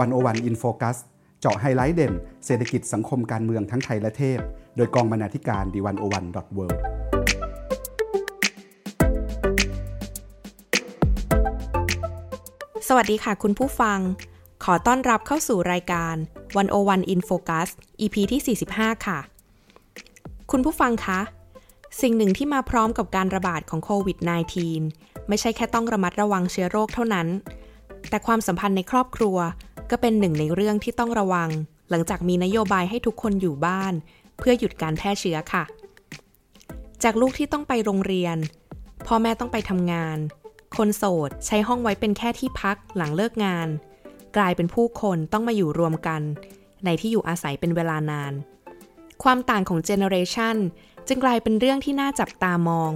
101 In Focus เจาะไฮไลท์เด่น เศรษฐกิจสังคมการเมืองทั้งไทยและเทศ โดยกองบรรณาธิการ The101.world สวัสดีค่ะคุณผู้ฟัง ขอต้อนรับเข้าสู่รายการ101 In Focus EP ที่ 45 ค่ะ คุณผู้ฟังคะ สิ่งหนึ่งที่มาพร้อมกับการระบาดของโควิด -19 ไม่ใช่แค่ต้องระมัดระวังเชื้อโรคเท่านั้น แต่ความสัมพันธ์ในครอบครัว ก็เป็นหนึ่งในเรื่องที่ต้องระวัง หลังจากมีนโยบายให้ทุกคนอยู่บ้าน เพื่อหยุดการแพร่เชื้อค่ะ จากลูกที่ต้องไปโรงเรียน พ่อแม่ต้องไปทำงาน คนโสดใช้ห้องไว้เป็นแค่ที่พักหลังเลิกงาน กลายเป็นผู้คนต้องมาอยู่รวมกัน ในที่อยู่อาศัยเป็นเวลานาน ความต่างของเจเนอเรชันจึงกลายเป็นเรื่องที่น่าจับตามอง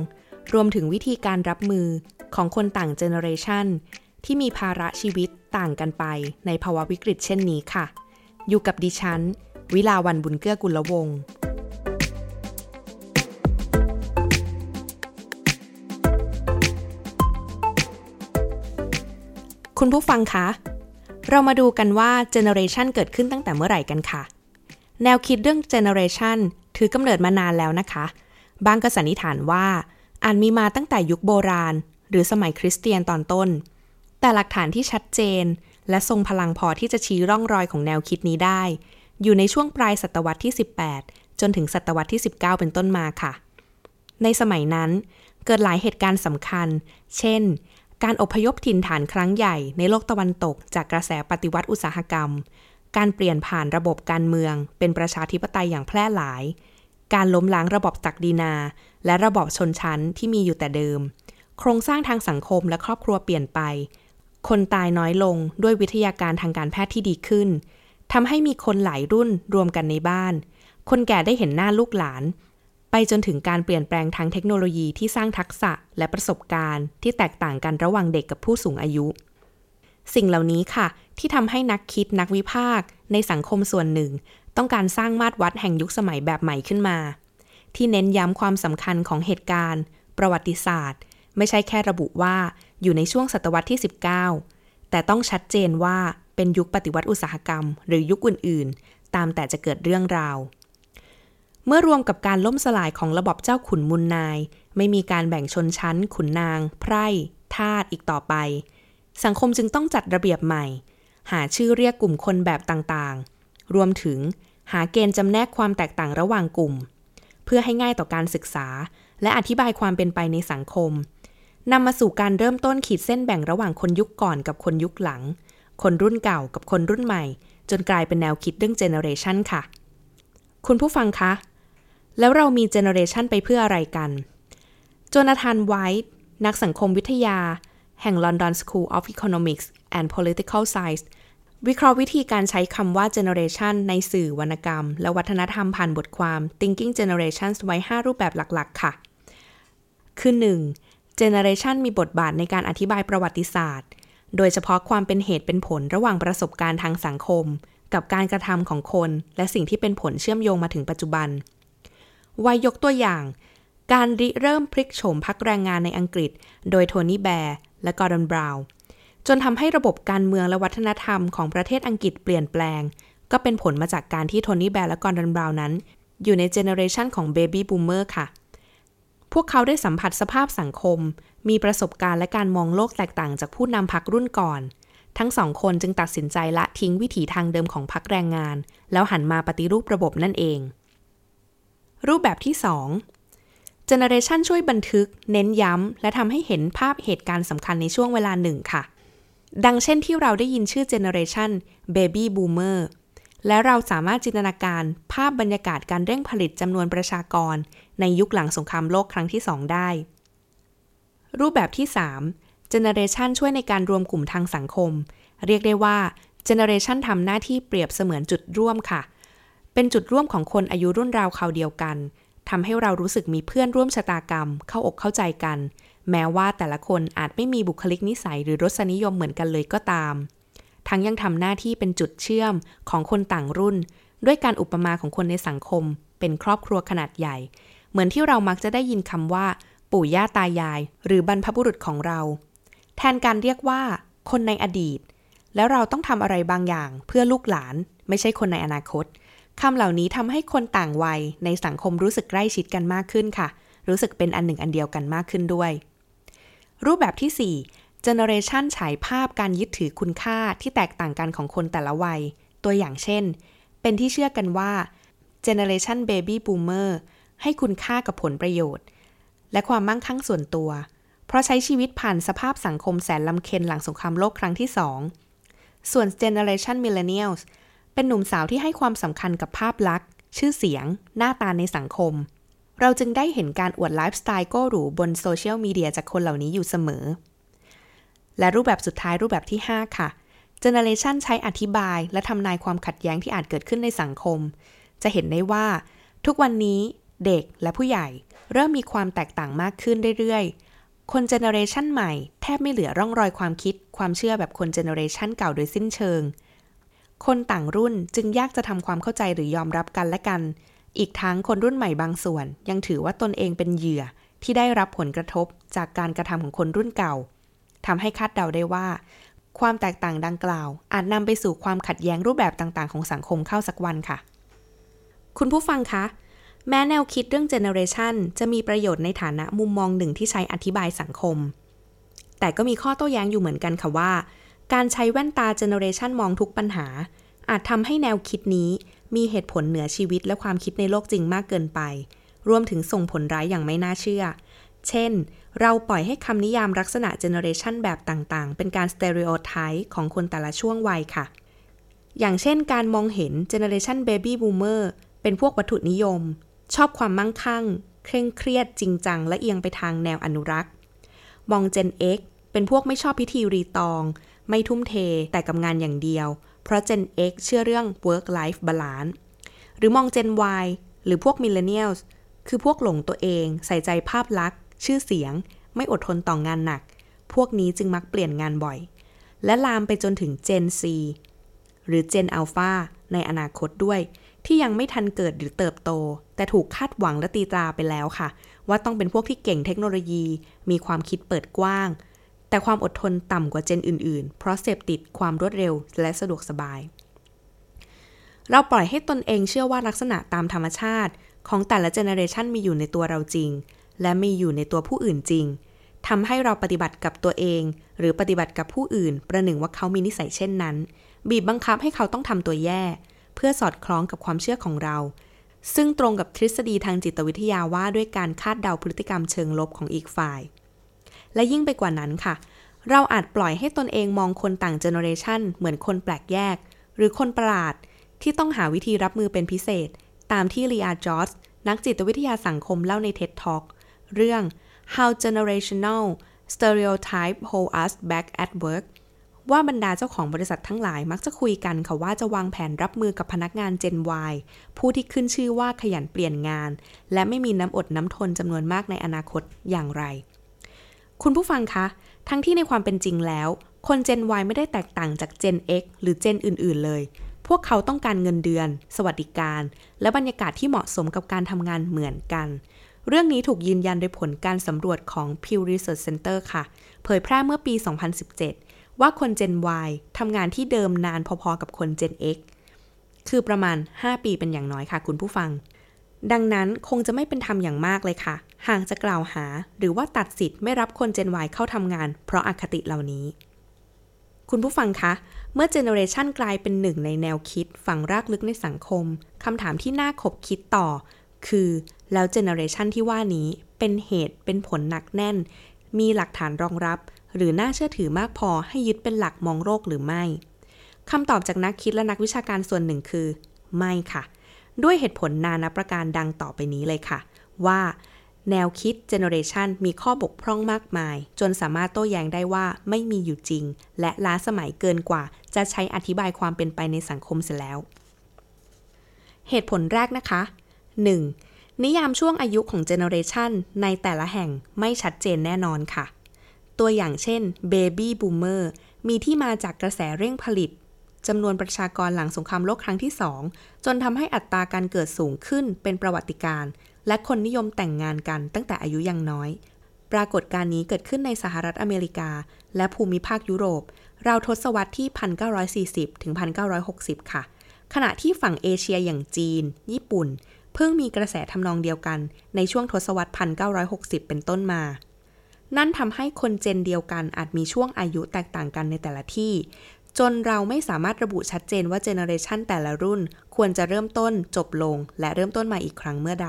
รวมถึงวิธีการรับมือของคนต่างเจเนอเรชัน ที่มีภาระชีวิตต่างกันไปในภาวะวิกฤตเช่นนี้ค่ะ อยู่กับดิฉัน วิลาวันบุญเกื้อกุลวงศ์คุณผู้ฟังคะ เรามาดูกันว่าเจเนอเรชันเกิดขึ้นตั้งแต่เมื่อไหร่กันค่ะ แนวคิดเรื่องเจเนอเรชันถือกำเนิดมานานแล้วนะคะ บางก็สันนิษฐานว่าอาจมีมาตั้งแต่ยุคโบราณ หรือสมัยคริสเตียนตอนต้น แต่หลักฐานที่ชัดเจน และทรงพลังพอที่จะชี้ร่องรอยของแนวคิดนี้ได้ อยู่ในช่วงปลายศตวรรษที่ 18 จนถึงศตวรรษที่ 19 เป็นต้นมาค่ะ ในสมัยนั้น เกิดหลายเหตุการณ์สำคัญ เช่น การอพยพถิ่นฐานครั้งใหญ่ในโลกตะวันตก จากกระแสปฏิวัติอุตสาหกรรม การเปลี่ยนผ่านระบบการเมือง เป็นประชาธิปไตยอย่างแพร่หลาย การล้มล้างระบบตักดีนา และระบบชนชั้นที่มีอยู่แต่เดิม โครงสร้างทางสังคมและครอบครัวเปลี่ยนไป คนตายน้อยลงด้วยวิทยาการทางการแพทย์ที่ดีขึ้นทำให้มีคนหลายรุ่นรวมกันในบ้าน คนแก่ได้เห็นหน้าลูกหลาน ไปจนถึงการเปลี่ยนแปลงทางเทคโนโลยีที่สร้างทักษะและประสบการณ์ ที่แตกต่างกันระหว่างเด็กกับผู้สูงอายุ สิ่งเหล่านี้ค่ะ ที่ทำให้นักคิดนักวิพากษ์ในสังคมส่วนหนึ่ง ต้องการสร้างมาตรวัดแห่งยุคสมัยแบบใหม่ขึ้นมา ที่เน้นย้ำความสำคัญของเหตุการณ์ ประวัติศาสตร์ ไม่ใช่แค่ระบุว่า อยู่ในช่วงศตวรรษที่ 19 แต่ต้องชัดเจนว่าเป็นยุคปฏิวัติอุตสาหกรรม หรือยุคอื่น ๆ ตามแต่จะเกิดเรื่องราว เมื่อรวมกับการล่มสลายของระบบเจ้าขุนมุลนาย ไม่มีการแบ่งชนชั้น ขุนนาง ไพร่ทาสอีกต่อไป สังคมจึงต้องจัดระเบียบใหม่ หาชื่อเรียกกลุ่มคนแบบต่างๆ รวมถึงหาเกณฑ์จำแนกความแตกต่างระหว่างกลุ่ม เพื่อให้ง่ายต่อการศึกษา และอธิบายความเป็นไปในสังคม นำมาสู่การเริ่มต้นขีดเส้นแบ่งระหว่างคนยุคก่อนกับคนยุคหลัง คนรุ่นเก่ากับคนรุ่นใหม่ จนกลายเป็นแนวคิดเรื่องเจเนอเรชันค่ะ คุณผู้ฟังคะ แล้วเรามีเจเนอเรชันไปเพื่ออะไรกันโจนาธานไวท์นักสังคมวิทยา แห่ง London School of Economics and Political Science วิเคราะห์วิธีการใช้คำว่า generation ในสื่อวรรณกรรม และวัฒนธรรมผ่านบทความ Thinking Generations ไว้ 5 รูปแบบหลัก ๆ ค่ะ คือ 1. เจเนเรชันมีบทบาทในการอธิบายประวัติศาสตร์ โดยเฉพาะความเป็นเหตุเป็นผลระหว่างประสบการณ์ทางสังคม กับการกระทำของคน และสิ่งที่เป็นผลเชื่อมโยงมาถึงปัจจุบัน วายยกตัวอย่าง การริเริ่มพลิกโฉมพรรคแรงงานในอังกฤษ โดยโทนี่แบลร์และกอร์ดอนบราวน์จนทำให้ระบบการเมืองและวัฒนธรรมของประเทศอังกฤษเปลี่ยนแปลง ก็เป็นผลมาจากการที่โทนี่แบลร์และกอร์ดอนบราวน์นั้น อยู่ในเจเนอเรชันของเบบี้บูมเมอร์ค่ะ พวกเขาได้สัมผัสสภาพสังคม มีประสบการณ์และการมองโลกแตกต่างจากผู้นำพรรครุ่นก่อน ทั้งสองคนจึงตัดสินใจละทิ้งวิถีทางเดิมของพรรคแรงงาน แล้วหันมาปฏิรูประบบนั่นเอง รูปแบบที่ 2 Generation ช่วยบันทึก เน้นย้ำ และทำให้เห็นภาพเหตุการณ์สำคัญในช่วงเวลาหนึ่งค่ะ ดังเช่นที่เราได้ยินชื่อ Generation Baby Boomer และเราสามารถจินตนาการภาพบรรยากาศการเร่งผลิตจำนวนประชากร ในยุคหลังสงครามโลกครั้งที่ 2 ได้ รูปแบบที่ 3 Generation ช่วยในการรวมกลุ่มทางสังคม เรียกได้ว่า Generation ทำหน้าที่เปรียบเสมือนจุดร่วมค่ะ เป็นจุดร่วมของคนอายุรุ่นราวคราวเดียวกันทำให้เรารู้สึกมีเพื่อนร่วมชะตากรรม เข้าอกเข้าใจกัน แม้ว่าแต่ละคนอาจไม่มีบุคลิกนิสัยหรือรสนิยมเหมือนกันเลยก็ตาม ทั้งยังทำหน้าที่เป็นจุดเชื่อมของคนต่างรุ่น ด้วยการอุปมาของคนในสังคม เป็นครอบครัวขนาดใหญ่ เหมือนที่เรามักจะได้ยินคำว่า ปู่ย่าตายาย หรือบรรพบุรุษของเรา แทนการเรียกว่า คนในอดีต แล้วเราต้องทำอะไรบางอย่าง เพื่อลูกหลาน ไม่ใช่คนในอนาคตคำเหล่านี้ทำให้คนต่างวัยในสังคมรู้สึกใกล้ชิดกันมากขึ้นค่ะ รู้สึกเป็นอันหนึ่งอันเดียวกันมากขึ้นด้วย รูปแบบที่ 4 Generation ฉายภาพการยึดถือคุณค่าที่แตกต่างกันของคนแต่ละวัย ตัวอย่างเช่น เป็นที่เชื่อกันว่า Generation Baby Boomer ให้คุณค่ากับผลประโยชน์ และความมั่งคั่งส่วนตัว เพราะใช้ชีวิตผ่านสภาพสังคมแสนลำเค็ญหลังสงครามโลกครั้งที่สองส่วน Generation Millennials เป็นหนุ่มสาวที่ให้ความสำคัญกับภาพลักษณ์ ชื่อเสียง หน้าตาในสังคม เราจึงได้เห็นการอวดไลฟ์สไตล์โก้หรูบนโซเชียลมีเดียจากคนเหล่านี้อยู่เสมอ และรูปแบบสุดท้ายรูปแบบที่ 5 ค่ะ Generation ใช้อธิบายและทำนายความขัดแย้งที่อาจเกิดขึ้นในสังคม จะเห็นได้ว่า ทุกวันนี้ เด็กและผู้ใหญ่เริ่มมีความแตกต่างมากขึ้นเรื่อยๆ คนเจเนอเรชันใหม่แทบไม่เหลือร่องรอยความคิด ความเชื่อแบบคนเจเนอเรชันเก่าโดยสิ้นเชิง คนต่างรุ่นจึงยากจะทำความเข้าใจหรือยอมรับกันและกัน อีกทั้งคนรุ่นใหม่บางส่วน ยังถือว่าตนเองเป็นเหยื่อที่ได้รับผลกระทบจากการกระทำของคนรุ่นเก่าทำให้คาดเดาได้ว่า ความแตกต่างดังกล่าว อาจนำไปสู่ความขัดแย้งรูปแบบต่าง ๆ ของสังคมเข้าสักวันค่ะ คุณผู้ฟังคะ แม้แนวคิดเรื่องเจเนอเรชันจะมีประโยชน์ในฐานะมุมมองหนึ่งที่ใช้อธิบายสังคม แต่ก็มีข้อโต้แย้งอยู่เหมือนกันค่ะว่า การใช้แว่นตาเจเนอเรชันมองทุกปัญหา อาจทำให้แนวคิดนี้มีเหตุผลเหนือชีวิตและความคิดในโลกจริงมากเกินไป รวมถึงส่งผลร้ายอย่างไม่น่าเชื่อ เช่น เราปล่อยให้คำนิยามลักษณะเจเนอเรชันแบบต่างๆ เป็นการสเตอริโอไทป์ของคนแต่ละช่วงวัยค่ะ อย่างเช่น การมองเห็นเจเนอเรชันเบบี้บูมเมอร์เป็นพวกวัตถุนิยม ชอบความมั่งคั่ง เคร่งเครียดจริงจัง และเอียงไปทางแนวอนุรักษ์ มอง Gen X เป็นพวกไม่ชอบพิธีรีตอง ไม่ทุ่มเทแต่กับงานอย่างเดียว เพราะ Gen X เชื่อเรื่อง work life balance หรือมอง Gen Y หรือพวก Millennials คือพวกหลงตัวเอง ใส่ใจภาพลักษณ์ ชื่อเสียง ไม่อดทนต่องงานหนัก พวกนี้จึงมักเปลี่ยนงานบ่อย และลามไปจนถึง Gen C หรือ Gen Alpha ในอนาคตด้วย ที่ยังไม่ทันเกิดหรือเติบโต แต่ถูกคาดหวังและตีตราไปแล้วค่ะ ว่าต้องเป็นพวกที่เก่งเทคโนโลยี มีความคิดเปิดกว้าง แต่ความอดทนต่ำกว่าเจนอื่นๆ เพราะเสพติดความรวดเร็วและสะดวกสบาย เราปล่อยให้ตนเองเชื่อว่าลักษณะตามธรรมชาติ ของแต่ละเจเนเรชันมีอยู่ในตัวเราจริง และมีอยู่ในตัวผู้อื่นจริงทำให้เราปฏิบัติกับตัวเอง หรือปฏิบัติกับผู้อื่น ประหนึ่งว่าเขามีนิสัยเช่นนั้น บีบบังคับให้เขาต้องทำตัวแย่ เพื่อสอดคล้องกับความเชื่อของเรา ซึ่งตรงกับทฤษฎีทางจิตวิทยาว่าด้วยการคาดเดาพฤติกรรมเชิงลบของอีกฝ่าย และยิ่งไปกว่านั้นค่ะ เราอาจปล่อยให้ตนเองมองคนต่างเจเนอเรชันเหมือนคนแปลกแยก หรือคนประหลาด ที่ต้องหาวิธีรับมือเป็นพิเศษ ตามที่ลีอาจอร์สนักจิตวิทยาสังคมเล่าใน TED Talk เรื่อง How Generational Stereotype Hold Us Back at Work ว่าบรรดาเจ้าของบริษัททั้งหลายมักจะคุยกันค่ะว่าจะวางแผนรับมือกับพนักงาน Gen Y ผู้ที่ขึ้นชื่อว่าขยันเปลี่ยนงาน และไม่มีน้ำอดน้ำทนจำนวนมากในอนาคตอย่างไร คุณผู้ฟังคะ ทั้งที่ในความเป็นจริงแล้ว คน Gen Y ไม่ได้แตกต่างจาก Gen X หรือ Gen อื่น ๆ เลย พวกเขาต้องการเงินเดือน สวัสดิการ และบรรยากาศที่เหมาะสมกับการทำงานเหมือนกันเรื่องนี้ถูกยืนยันโดยผลการสำรวจของ Pew Research Center ค่ะ เผยแพร่เมื่อปี 2017 ว่าคน Gen Y ทำงานที่เดิมนานพอๆกับคน Gen X คือประมาณ 5 ปีเป็นอย่างน้อยค่ะคุณผู้ฟัง ดังนั้นคงจะไม่เป็นธรรมอย่างมากเลยค่ะ หากจะกล่าวหาหรือว่าตัดสิทธิ์ไม่รับคน Gen Y เข้าทำงาน เพราะอาคติเหล่านี้ คุณผู้ฟังคะ เมื่อเจเนอเรชันกลายเป็นหนึ่งในแนวคิดฝังรากลึกในสังคมคำถามที่น่าขบคิดต่อ คือแล้วเจเนอเรชันที่ว่านี้เป็นเหตุเป็นผลหนักแน่น มีหลักฐานรองรับ หรือน่าเชื่อถือมากพอให้ยึดเป็นหลักมองโลกหรือไม่คำตอบจากนักคิดและนักวิชาการส่วนหนึ่งคือ ไม่ค่ะ ด้วยเหตุผลนานาประการดังต่อไปนี้เลยค่ะ ว่าแนวคิดเจเนอเรชันมีข้อบกพร่องมากมาย จนสามารถโต้แย้งได้ว่าไม่มีอยู่จริง และล้าสมัยเกินกว่า จะใช้อธิบายความเป็นไปในสังคมเสียแล้ว เหตุผลแรกนะคะ 1. นิยามช่วงอายุของเจเนอเรชันในแต่ละแห่งไม่ชัดเจนแน่นอนค่ะ ตัวอย่างเช่น Baby Boomer มีที่มาจากกระแสเร่งผลิตจำนวนประชากรหลังสงครามโลกครั้งที่สองจนทำให้อัตราการเกิดสูงขึ้นเป็นประวัติการณ์ และคนนิยมแต่งงานกันตั้งแต่อายุยังน้อย ปรากฏการณ์นี้เกิดขึ้นในสหรัฐอเมริกา และภูมิภาคยุโรป ราวทศวรรษที่ 1940 ถึง 1960 ค่ะ ขณะที่ฝั่งเอเชียอย่างจีน ญี่ปุ่น เพิ่งมีกระแสทำนองเดียวกันในช่วงทศวรรษ 1960 เป็นต้นมา นั่นทำให้คนเจนเดียวกันอาจมีช่วงอายุแตกต่างกันในแต่ละที่ จนเราไม่สามารถระบุชัดเจนว่าเจเนอเรชันแต่ละรุ่น ควรจะเริ่มต้น จบลง และเริ่มต้นใหม่อีกครั้งเมื่อใด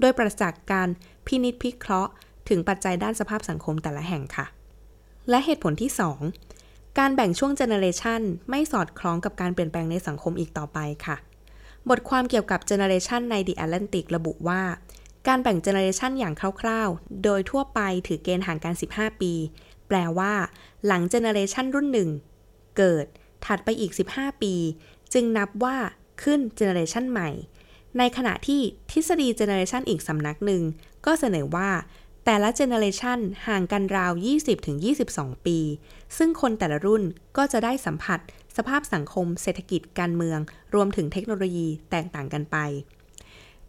โดยประจักษ์การพินิจพิเคราะห์ ถึงปัจจัยด้านสภาพสังคมแต่ละแห่งค่ะ และเหตุผลที่ 2 การแบ่งช่วงเจเนอเรชันไม่สอดคล้องกับการเปลี่ยนแปลงในสังคมอีกต่อไปค่ะบทความเกี่ยวกับเจเนอเรชันใน The Atlantic ระบุว่า การแบ่งเจเนอเรชันอย่างคร่าวๆ โดยทั่วไปถือเกณฑ์ห่างกัน 15 ปี แปลว่าหลังเจเนอเรชันรุ่นหนึ่งเกิดถัดไปอีก 15 ปี จึงนับว่าขึ้นเจเนอเรชันใหม่ ในขณะที่ทฤษฎีเจเนอเรชันอีกสำนักหนึ่ง ก็เสนอว่า แต่ละเจเนอเรชันห่างกันราว 20-22 ปี ซึ่งคนแต่ละรุ่นก็จะได้สัมผัส สภาพสังคม เศรษฐกิจการเมือง รวมถึงเทคโนโลยีแตกต่างกันไป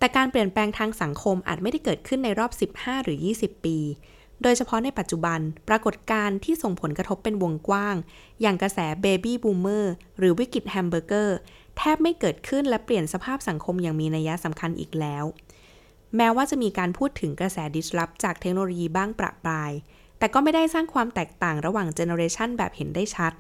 แต่การเปลี่ยนแปลงทางสังคมอาจไม่ได้เกิดขึ้นในรอบ 15 หรือ 20 ปี โดยเฉพาะในปัจจุบัน ปรากฏการณ์ที่ส่งผลกระทบเป็นวงกว้าง อย่างกระแสเบบี้บูมเมอร์หรือวิกฤตแฮมเบอร์เกอร์ แทบไม่เกิดขึ้นและเปลี่ยนสภาพสังคมอย่างมีนัยสำคัญอีกแล้ว แม้ว่าจะมีการพูดถึงกระแส disrupt จากเทคโนโลยีบ้างประปราย แต่ก็ไม่ได้สร้างความแตกต่างระหว่างเจเนอเรชันแบบเห็นได้ชัด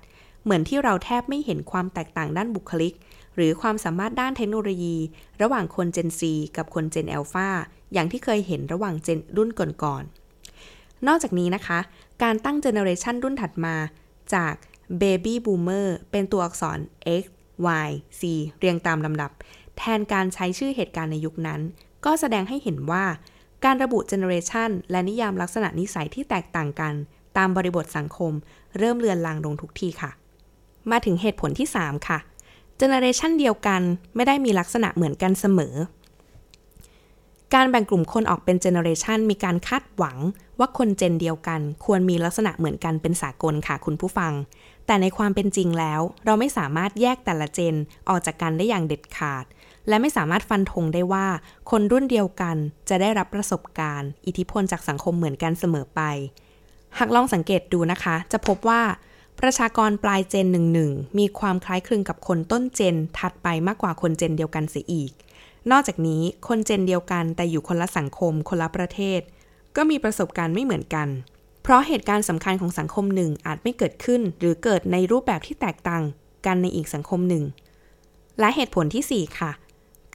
เหมือนที่เราแทบไม่เห็นความแตกต่างด้านบุคลิก หรือความสามารถด้านเทคโนโลยี ระหว่างคน Gen Z กับคน Gen Alpha อย่างที่เคยเห็นระหว่างเจนรุ่นก่อนๆนอกจากนี้นะคะ การตั้งเจเนอเรชันรุ่นถัดมาจาก Baby Boomer เป็นตัวอักษร X Y Z เรียงตามลำดับ แทนการใช้ชื่อเหตุการณ์ในยุคนั้น ก็แสดงให้เห็นว่า การระบุเจเนอเรชันและนิยามลักษณะนิสัยที่แตกต่างกัน ตามบริบทสังคม เริ่มเลือนลางลงทุกทีค่ะ มาถึงเหตุผลที่ 3 ค่ะ เจเนอเรชันเดียวกันไม่ได้มีลักษณะเหมือนกันเสมอ การแบ่งกลุ่มคนออกเป็นเจเนเรชันมีการคาดหวังว่าคนเจนเดียวกัน ควรมีลักษณะเหมือนกันเป็นสากลค่ะคุณผู้ฟัง แต่ในความเป็นจริงแล้ว เราไม่สามารถแยกแต่ละเจนออกจากกันได้อย่างเด็ดขาด และไม่สามารถฟันธงได้ว่า คนรุ่นเดียวกันจะได้รับประสบการณ์ อิทธิพลจากสังคมเหมือนกันเสมอไป หากลองสังเกตดูนะคะ จะพบว่า ประชากรปลายเจนหนึ่งหนึ่งมีความคล้ายคลึงกับคนต้นเจนถัดไปมากกว่าคนเจนเดียวกันเสียอีก นอกจากนี้คนเจนเดียวกันแต่อยู่คนละสังคมคนละประเทศ ก็มีประสบการณ์ไม่เหมือนกัน เพราะเหตุการณ์สำคัญของสังคมหนึ่งอาจไม่เกิดขึ้น หรือเกิดในรูปแบบที่แตกต่างกันในอีกสังคมหนึ่ง และเหตุผลที่ 4 ค่ะ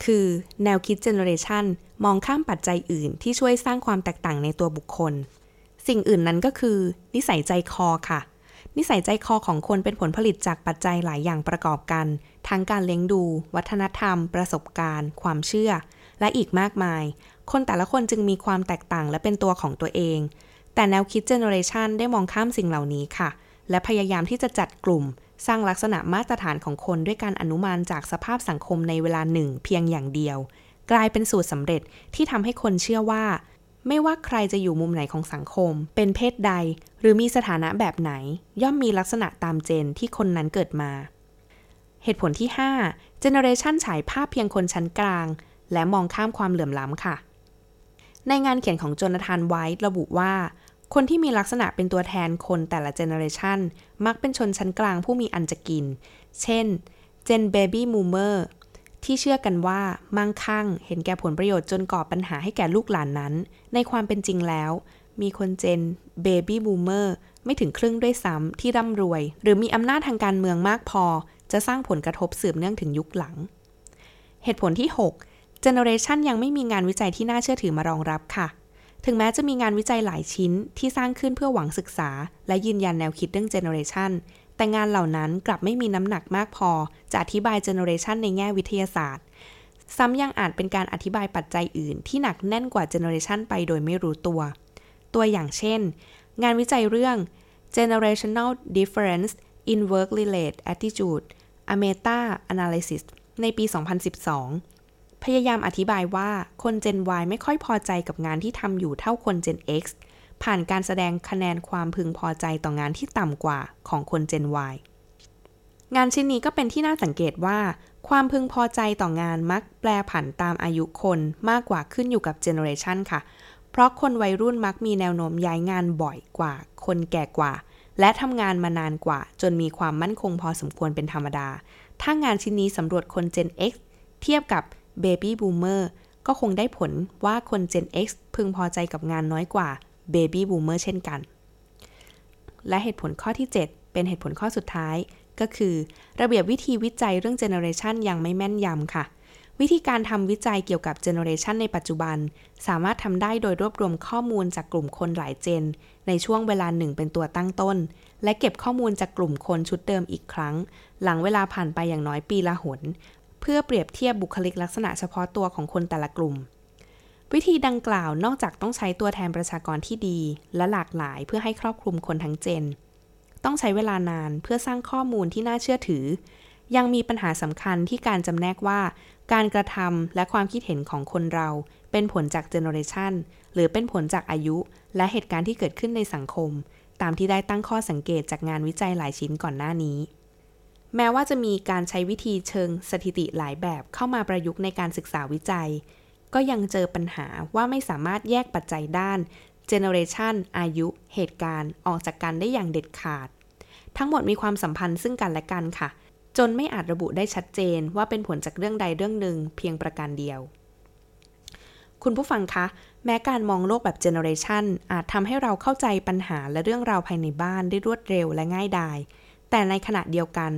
คือแนวคิดเจเนอเรชันมองข้ามปัจจัยอื่น ที่ช่วยสร้างความแตกต่างในตัวบุคคล สิ่งอื่นนั้นก็คือ นิสัยใจคอค่ะ นิสัยใจคอของคนเป็นผลผลิตจากปัจจัยหลายอย่างประกอบกัน ทั้งการเลี้ยงดู วัฒนธรรม ประสบการณ์ ความเชื่อ และอีกมากมาย คนแต่ละคนจึงมีความแตกต่างและเป็นตัวของตัวเอง แต่แนวคิดเจเนอเรชันได้มองข้ามสิ่งเหล่านี้ค่ะ และพยายามที่จะจัดกลุ่ม สร้างลักษณะมาตรฐานของคนด้วยการอนุมานจากสภาพสังคมในเวลาหนึ่งเพียงอย่างเดียว กลายเป็นสูตรสำเร็จที่ทำให้คนเชื่อว่า ไม่ว่าใครจะอยู่มุมไหนของสังคม เป็นเพศใด หรือมีสถานะแบบไหน ย่อมมีลักษณะตามเจนที่คนนั้นเกิดมา เหตุผลที่5 Generation ฉายภาพเพียงคนชั้นกลาง และมองข้ามความเหลื่อมล้ำค่ะ ในงานเขียนของโจนาธานไวท์ระบุว่า คนที่มีลักษณะเป็นตัวแทนคนแต่ละเจเนอเรชันมักเป็นชนชั้นกลางผู้มีอันจะกิน เช่นเจนเบบี้มูเมอร์ ที่เชื่อกันว่ามั่งคั่ง เห็นแก่ผลประโยชน์จนก่อปัญหาให้แก่ลูกหลานนั้น ในความเป็นจริงแล้ว มีคนเจนเบบี้บูมเมอร์ไม่ถึงครึ่งด้วยซ้ำที่ร่ำรวย หรือมีอำนาจทางการเมืองมากพอ จะสร้างผลกระทบสืบเนื่องถึงยุคหลัง เหตุผลที่6 Generation ยังไม่มีงานวิจัยที่น่าเชื่อถือมารองรับค่ะ ถึงแม้จะมีงานวิจัยหลายชิ้นที่สร้างขึ้นเพื่อหวังศึกษา และยืนยันแนวคิดเรื่อง Generation แต่งานเหล่านั้นกลับไม่มีน้ำหนักมากพอ จะอธิบายเจเนอเรชันในแง่วิทยาศาสตร์ ซ้ำยังอาจเป็นการอธิบายปัจจัยอื่น ที่หนักแน่นกว่าเจเนอเรชันไปโดยไม่รู้ตัว ตัวอย่างเช่น งานวิจัยเรื่อง generational difference in work related attitude a meta analysis ในปี 2012 พยายามอธิบายว่าคน Gen Y ไม่ค่อยพอใจกับงานที่ทำอยู่เท่าคน Gen X ผ่านการแสดงคะแนนความพึงพอใจต่องานที่ต่ำกว่าของคน Gen Y งานชิ้นนี้ก็เป็นที่น่าสังเกตว่า ความพึงพอใจต่องานมักแปลผันตามอายุคนมากกว่าขึ้นอยู่กับเจเนอเรชันค่ะ เพราะคนวัยรุ่นมักมีแนวโน้มย้ายงานบ่อยกว่า คนแก่กว่า และทำงานมานานกว่า จนมีความมั่นคงพอสมควรเป็นธรรมดา ถ้างานชิ้นนี้สำรวจคน Gen X เทียบกับ Baby Boomer ก็คงได้ผลว่าคน Gen X พึงพอใจกับงานน้อยกว่า Baby Boomer เช่นกัน และเหตุผลข้อที่ 7 เป็นเหตุผลข้อสุดท้าย ก็คือ ระเบียบวิธีวิจัยเรื่อง Generation ยังไม่แม่นยำค่ะ วิธีการทำวิจัยเกี่ยวกับ Generation ในปัจจุบัน สามารถทำได้โดยรวบรวมข้อมูลจากกลุ่มคนหลายเจน ในช่วงเวลาหนึ่งเป็นตัวตั้งต้น และเก็บข้อมูลจากกลุ่มคนชุดเดิมอีกครั้ง หลังเวลาผ่านไปอย่างน้อยปีละหนเพื่อเปรียบเทียบบุคลิกลักษณะเฉพาะตัวของคนแต่ละกลุ่ม วิธีดังกล่าวนอกจากต้องใช้ตัวแทนประชากรที่ดี และหลากหลายเพื่อให้ครอบคลุมคนทั้งเจน ต้องใช้เวลานานเพื่อสร้างข้อมูลที่น่าเชื่อถือ ยังมีปัญหาสำคัญที่การจำแนกว่า การกระทำและความคิดเห็นของคนเรา เป็นผลจากเจเนอเรชันหรือเป็นผลจากอายุ และเหตุการณ์ที่เกิดขึ้นในสังคม ตามที่ได้ตั้งข้อสังเกตจากงานวิจัยหลายชิ้นก่อนหน้านี้แม้ว่าจะมีการใช้วิธีเชิงสถิติหลายแบบเข้ามาประยุกต์ในการศึกษาวิจัย ก็ยังเจอปัญหาว่าไม่สามารถแยกปัจจัยด้านเจเนอเรชันอายุ เหตุการณ์ ออกจากกันได้อย่างเด็ดขาด ทั้งหมดมีความสัมพันธ์ซึ่งกันและกันค่ะ จนไม่อาจระบุได้ชัดเจนว่าเป็นผลจากเรื่องใดเรื่องหนึ่งเพียงประการเดียว คุณผู้ฟังคะ แม้การมองโลกแบบเจเนอเรชันอาจทำให้เราเข้าใจปัญหาและเรื่องราวภายในบ้านได้รวดเร็วและง่ายดาย แต่ในขณะเดียวกัน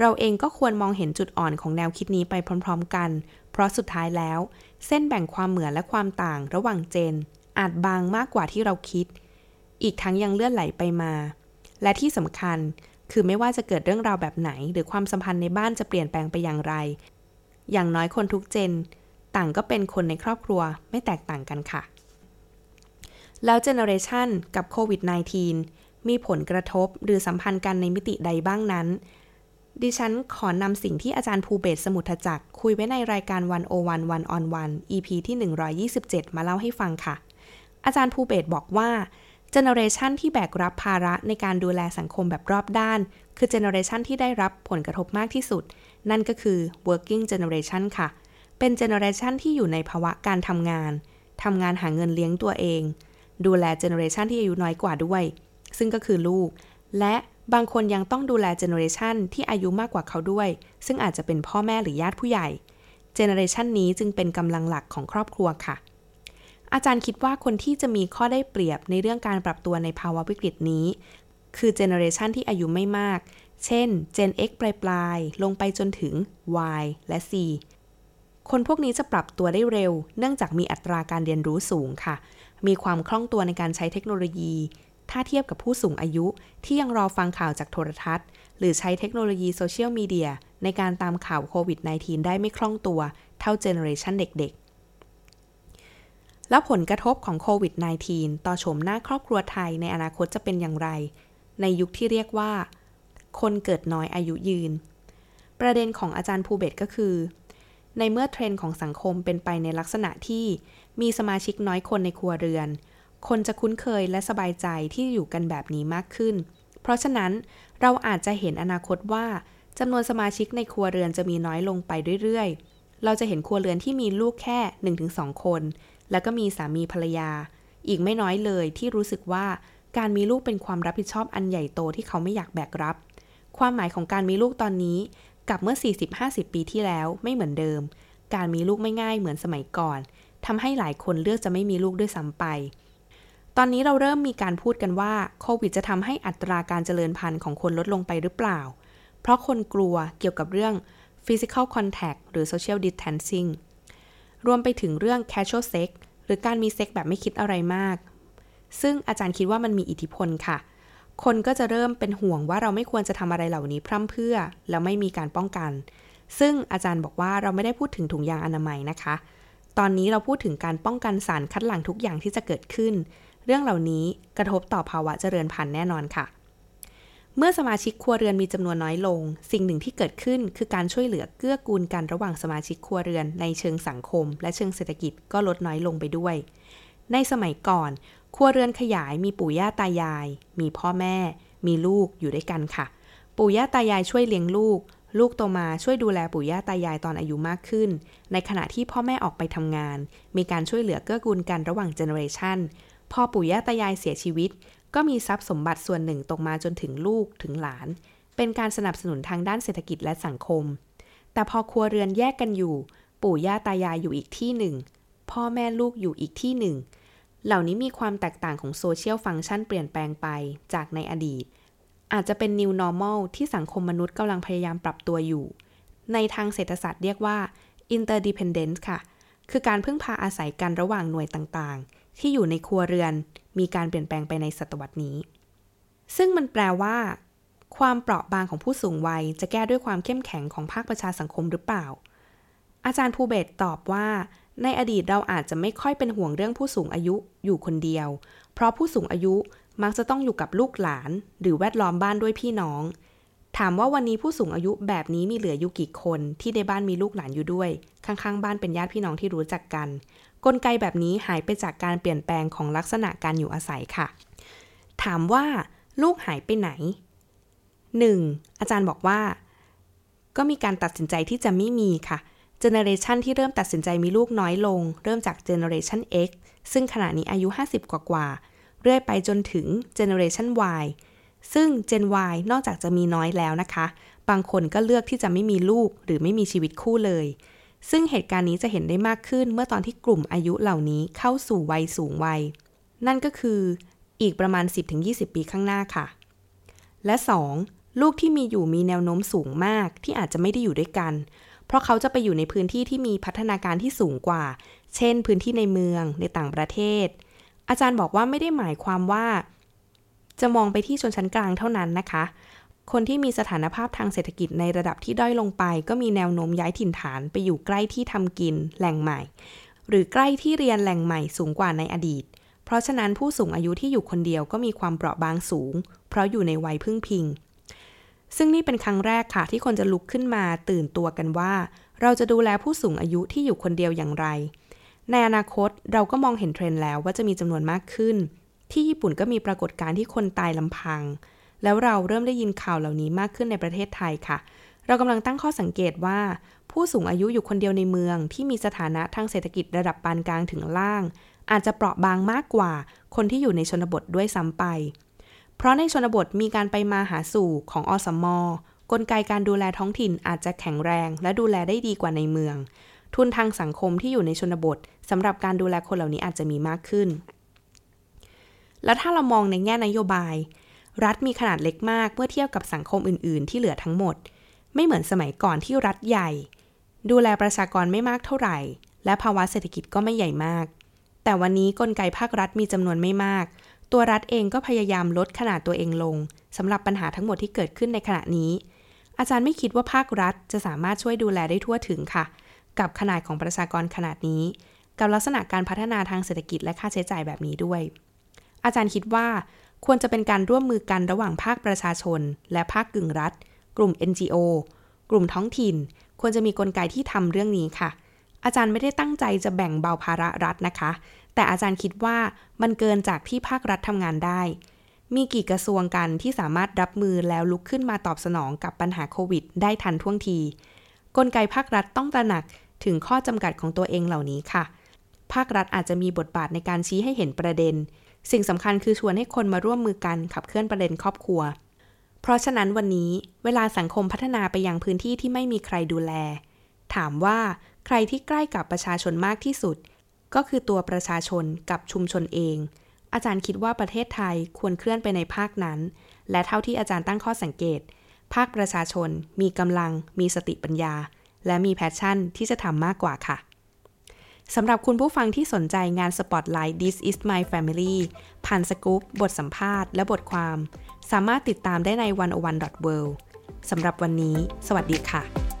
เราเองก็ควรมองเห็นจุดอ่อนของแนวคิดนี้ไปพร้อม ๆ กัน เพราะสุดท้ายแล้ว เส้นแบ่งความเหมือนและความต่างระหว่างเจน อาจบางมากกว่าที่เราคิด อีกทั้งยังเลื่อนไหลไปมา และที่สำคัญคือไม่ว่าจะเกิดเรื่องราวแบบไหน หรือความสัมพันธ์ในบ้านจะเปลี่ยนแปลงไปอย่างไร อย่างน้อยคนทุกเจน ต่างก็เป็นคนในครอบครัวไม่แตกต่างกันค่ะ แล้วเจเนอเรชันกับโควิด -19 มีผลกระทบหรือสัมพันธ์กันในมิติใดบ้างนั้น ดิฉันขอนำสิ่งที่อาจารย์ภูเบศร์ สมุทรจักร คุยไว้ในรายการวันโอวันวันออนวัน EP ที่ 127 มาเล่าให้ฟังค่ะ อาจารย์ภูเบศร์บอกว่าเจเนอเรชันที่แบกรับภาระในการดูแลสังคมแบบรอบด้าน คือเจเนอเรชันที่ได้รับผลกระทบมากที่สุด นั่นก็คือ working generation ค่ะ เป็นเจเนอเรชันที่อยู่ในภาวะการทำงานทำงานหาเงินเลี้ยงตัวเอง ดูแลเจเนอเรชันที่อายุน้อยกว่าด้วย ซึ่งก็คือลูก และ บางคนยังต้องดูแลเจเนอเรชันที่อายุมากกว่าเขาด้วย ซึ่งอาจจะเป็นพ่อแม่หรือญาติผู้ใหญ่ เจเนอเรชันนี้จึงเป็นกำลังหลักของครอบครัวค่ะ อาจารย์คิดว่าคนที่จะมีข้อได้เปรียบในเรื่องการปรับตัวในภาวะวิกฤตนี้ คือเจเนอเรชันที่อายุไม่มาก เช่น Gen X ปลายๆลงไปจนถึง Y และ Z คนพวกนี้จะปรับตัวได้เร็ว เนื่องจากมีอัตราการเรียนรู้สูงค่ะ มีความคล่องตัวในการใช้เทคโนโลยี ถ้าเทียบกับผู้สูงอายุที่ยังรอฟังข่าวจากโทรทัศน์ หรือใช้เทคโนโลยีโซเชียลมีเดียในการตามข่าวโควิด -19 ได้ไม่คล่องตัวเท่าเจเนอเรชันเด็กๆ แล้วผลกระทบของโควิด -19 ต่อโฉมหน้าครอบครัวไทยในอนาคตจะเป็นอย่างไร ในยุคที่เรียกว่า คนเกิดน้อยอายุยืน ประเด็นของอาจารย์ภูเบศร์ก็คือ ในเมื่อเทรนด์ของสังคมเป็นไปในลักษณะที่มีสมาชิกน้อยคนในครัวเรือน คนจะคุ้นเคยและสบายใจที่อยู่กันแบบนี้มากขึ้น เพราะฉะนั้นเราอาจจะเห็นอนาคตว่าจำนวนสมาชิกในครัวเรือนจะมีน้อยลงไปเรื่อยๆ เราจะเห็นครัวเรือนที่มีลูกแค่ 1-2 คน แล้วก็มีสามีภรรยา อีกไม่น้อยเลยที่รู้สึกว่าการมีลูกเป็นความรับผิดชอบอันใหญ่โตที่เขาไม่อยากแบกรับ ความหมายของการมีลูกตอนนี้กับเมื่อ 40-50 ปีที่แล้วไม่เหมือนเดิม การมีลูกไม่ง่ายเหมือนสมัยก่อนทำให้หลายคนเลือกจะไม่มีลูกด้วยซ้ำไป ตอนนี้เราเริ่มมีการพูดกันว่าโควิดจะทำให้อัตราการเจริญพันธุ์ของคนลดลงไปหรือเปล่า เพราะคนกลัวเกี่ยวกับเรื่อง physical contact หรือ social distancing รวมไปถึงเรื่อง casual sex หรือการมีเซ็กแบบไม่คิดอะไรมาก ซึ่งอาจารย์คิดว่ามันมีอิทธิพลค่ะ คนก็จะเริ่มเป็นห่วงว่าเราไม่ควรจะทำอะไรเหล่านี้พร่ำเพื่อ แล้วไม่มีการป้องกัน ซึ่งอาจารย์บอกว่าเราไม่ได้พูดถึงถุงยางอนามัยนะคะ ตอนนี้เราพูดถึงการป้องกันสารคัดหลั่งทุกอย่างที่จะเกิดขึ้น เรื่องเหล่านี้กระทบต่อภาวะเจริญพันธุ์แน่นอนค่ะ เมื่อสมาชิกครัวเรือนมีจำนวนน้อยลง สิ่งหนึ่งที่เกิดขึ้นคือการช่วยเหลือเกื้อกูลกันระหว่างสมาชิกครัวเรือนในเชิงสังคม และเชิงเศรษฐกิจก็ลดน้อยลงไปด้วย ในสมัยก่อน ครัวเรือนขยายมีปู่ย่าตายาย มีพ่อแม่ มีลูกอยู่ด้วยกันค่ะ ปู่ย่าตายายช่วยเลี้ยงลูกลูกโตมาช่วยดูแลปู่ย่าตายายตอนอายุมากขึ้น ในขณะที่พ่อแม่ออกไปทำงาน มีการช่วยเหลือเกื้อกูลกันระหว่างเจเนอเรชัน พอปู่ย่าตายายเสียชีวิต ก็มีทรัพย์สมบัติส่วนหนึ่งตกมาจนถึงลูกถึงหลาน เป็นการสนับสนุนทางด้านเศรษฐกิจและสังคม แต่พอครัวเรือนแยกกันอยู่ ปู่ย่าตายายอยู่อีกที่หนึ่ง พ่อแม่ลูกอยู่อีกที่หนึ่ง เหล่านี้มีความแตกต่างของโซเชียลฟังก์ชันเปลี่ยนแปลงไปจากในอดีต อาจจะเป็น new normal ที่สังคมมนุษย์กำลังพยายามปรับตัวอยู่ ในทางเศรษฐศาสตร์เรียกว่า interdependence ค่ะ คือการพึ่งพาอาศัยกันระหว่างหน่วยต่างๆ ที่อยู่ในครัวเรือน มีการเปลี่ยนแปลงไปในศตวรรษนี้ ซึ่งมันแปลว่า ความเปราะบางของผู้สูงวัยจะแก้ด้วยความเข้มแข็งของภาคประชาสังคมหรือเปล่า อาจารย์ภูเบศตอบว่า ในอดีตเราอาจจะไม่ค่อยเป็นห่วงเรื่องผู้สูงอายุอยู่คนเดียว เพราะผู้สูงอายุมักจะต้องอยู่กับลูกหลาน หรือแวดล้อมบ้านด้วยพี่น้อง ถามว่าวันนี้ผู้สูงอายุแบบนี้มีเหลืออยู่กี่คนที่ในบ้านมีลูกหลานอยู่ด้วย ข้างๆ บ้านเป็นญาติพี่น้องที่รู้จักกัน กลไกแบบนี้หายไปจากการเปลี่ยนแปลงของลักษณะการอยู่อาศัยค่ะ ถามว่าลูกหายไปไหน 1. อาจารย์บอกว่า ก็มีการตัดสินใจที่จะไม่มีค่ะเจเนเรชันที่เริ่มตัดสินใจมีลูกน้อยลง เริ่มจากเจเนเรชัน X ซึ่งขณะนี้อายุ 50 กว่ากว่า เรื่อยไปจนถึงเจเนเรชัน Y ซึ่ง Gen Y นอกจากจะมีน้อยแล้วนะคะ บางคนก็เลือกที่จะไม่มีลูกหรือไม่มีชีวิตคู่เลย ซึ่งเหตุการณ์นี้จะเห็นได้มากขึ้นเมื่อตอนที่กลุ่มอายุเหล่านี้เข้าสู่วัยสูงวัย นั่นก็คืออีกประมาณ 10-20 ปีข้างหน้าค่ะ และ 2. ลูกที่มีอยู่มีแนวโน้มสูงมากที่อาจจะไม่ได้อยู่ด้วยกัน เพราะเขาจะไปอยู่ในพื้นที่ที่มีพัฒนาการที่สูงกว่า เช่น พื้นที่ในเมืองในต่างประเทศ อาจารย์บอกว่าไม่ได้หมายความว่า จะมองไปที่ชนชั้นกลางเท่านั้นนะคะ คนที่มีสถานภาพทางเศรษฐกิจในระดับที่ด้อยลงไป ก็มีแนวโน้มย้ายถิ่นฐานไปอยู่ใกล้ที่ทำกินแหล่งใหม่ หรือใกล้ที่เรียนแหล่งใหม่สูงกว่าในอดีต เพราะฉะนั้นผู้สูงอายุที่อยู่คนเดียวก็มีความเปราะบางสูง เพราะอยู่ในวัยพึ่งพิง ซึ่งนี่เป็นครั้งแรกค่ะที่คนจะลุกขึ้นมาตื่นตัวกันว่า เราจะดูแลผู้สูงอายุที่อยู่คนเดียวอย่างไร ในอนาคตเราก็มองเห็นเทรนด์แล้วว่าจะมีจำนวนมากขึ้น ที่ญี่ปุ่นก็มีปรากฏการณ์ที่คนตายลำพัง แล้วเราเริ่มได้ยินข่าวเหล่านี้มากขึ้นในประเทศไทยค่ะ เรากำลังตั้งข้อสังเกตว่า ผู้สูงอายุอยู่คนเดียวในเมือง ที่มีสถานะทางเศรษฐกิจระดับปานกลางถึงล่าง อาจจะเปราะบางมากกว่า คนที่อยู่ในชนบทด้วยซ้ำไป เพราะในชนบทมีการไปมาหาสู่ของอสมกลไกการดูแลท้องถิ่นอาจจะแข็งแรง และดูแลได้ดีกว่าในเมือง ทุนทางสังคมที่อยู่ในชนบทสำหรับการดูแลคนเหล่านี้อาจจะมีมากขึ้น แล้วถ้าเรามองในแง่นโยบาย รัฐมีขนาดเล็กมากเมื่อเทียบกับสังคมอื่น ๆ ที่เหลือทั้งหมด ไม่เหมือนสมัยก่อนที่รัฐใหญ่ ดูแลประชากรไม่มากเท่าไหร่ และภาวะเศรษฐกิจก็ไม่ใหญ่มาก แต่วันนี้กลไกภาครัฐมีจำนวนไม่มาก ตัวรัฐเองก็พยายามลดขนาดตัวเองลงสำหรับปัญหาทั้งหมดที่เกิดขึ้นในขณะนี้ อาจารย์ไม่คิดว่าภาครัฐจะสามารถช่วยดูแลได้ทั่วถึงค่ะ กับขนาดของประชากรขนาดนี้ กับลักษณะการพัฒนาทางเศรษฐกิจและค่าใช้จ่ายแบบนี้ด้วย อาจารย์คิดว่า ควรจะเป็นการร่วมมือกันระหว่างภาคประชาชน และภาคกึ่งรัฐ กลุ่ม NGO กลุ่มท้องถิ่น ควรจะมีกลไกที่ทำเรื่องนี้ค่ะ อาจารย์ไม่ได้ตั้งใจจะแบ่งเบาภาระรัฐนะคะ แต่อาจารย์คิดว่ามันเกินจากที่ภาครัฐทำงานได้ มีกี่กระทรวงกันที่สามารถรับมือแล้วลุกขึ้นมาตอบสนองกับปัญหาโควิด ได้ทันท่วงที กลไกภาครัฐต้องตระหนักถึงข้อจำกัดของตัวเองเหล่านี้ค่ะ ภาครัฐอาจจะมีบทบาทในการชี้ให้เห็นประเด็น สิ่งสำคัญคือชวนให้คนมาร่วมมือกันขับเคลื่อนประเด็นครอบครัว เพราะฉะนั้นวันนี้เวลาสังคมพัฒนาไปยังพื้นที่ที่ไม่มีใครดูแล ถามว่าใครที่ใกล้กับประชาชนมากที่สุด ก็คือตัวประชาชนกับชุมชนเอง อาจารย์คิดว่าประเทศไทยควรเคลื่อนไปในภาคนั้น และเท่าที่อาจารย์ตั้งข้อสังเกต ภาคประชาชนมีกำลัง มีสติปัญญา และมี passion ที่จะทำมากกว่าค่ะ สำหรับคุณผู้ฟังที่สนใจงาน Spotlight This is my family ผ่านสกู๊ปบทสัมภาษณ์และบทความ สามารถติดตามได้ใน 101.world สำหรับวันนี้ สวัสดีค่ะ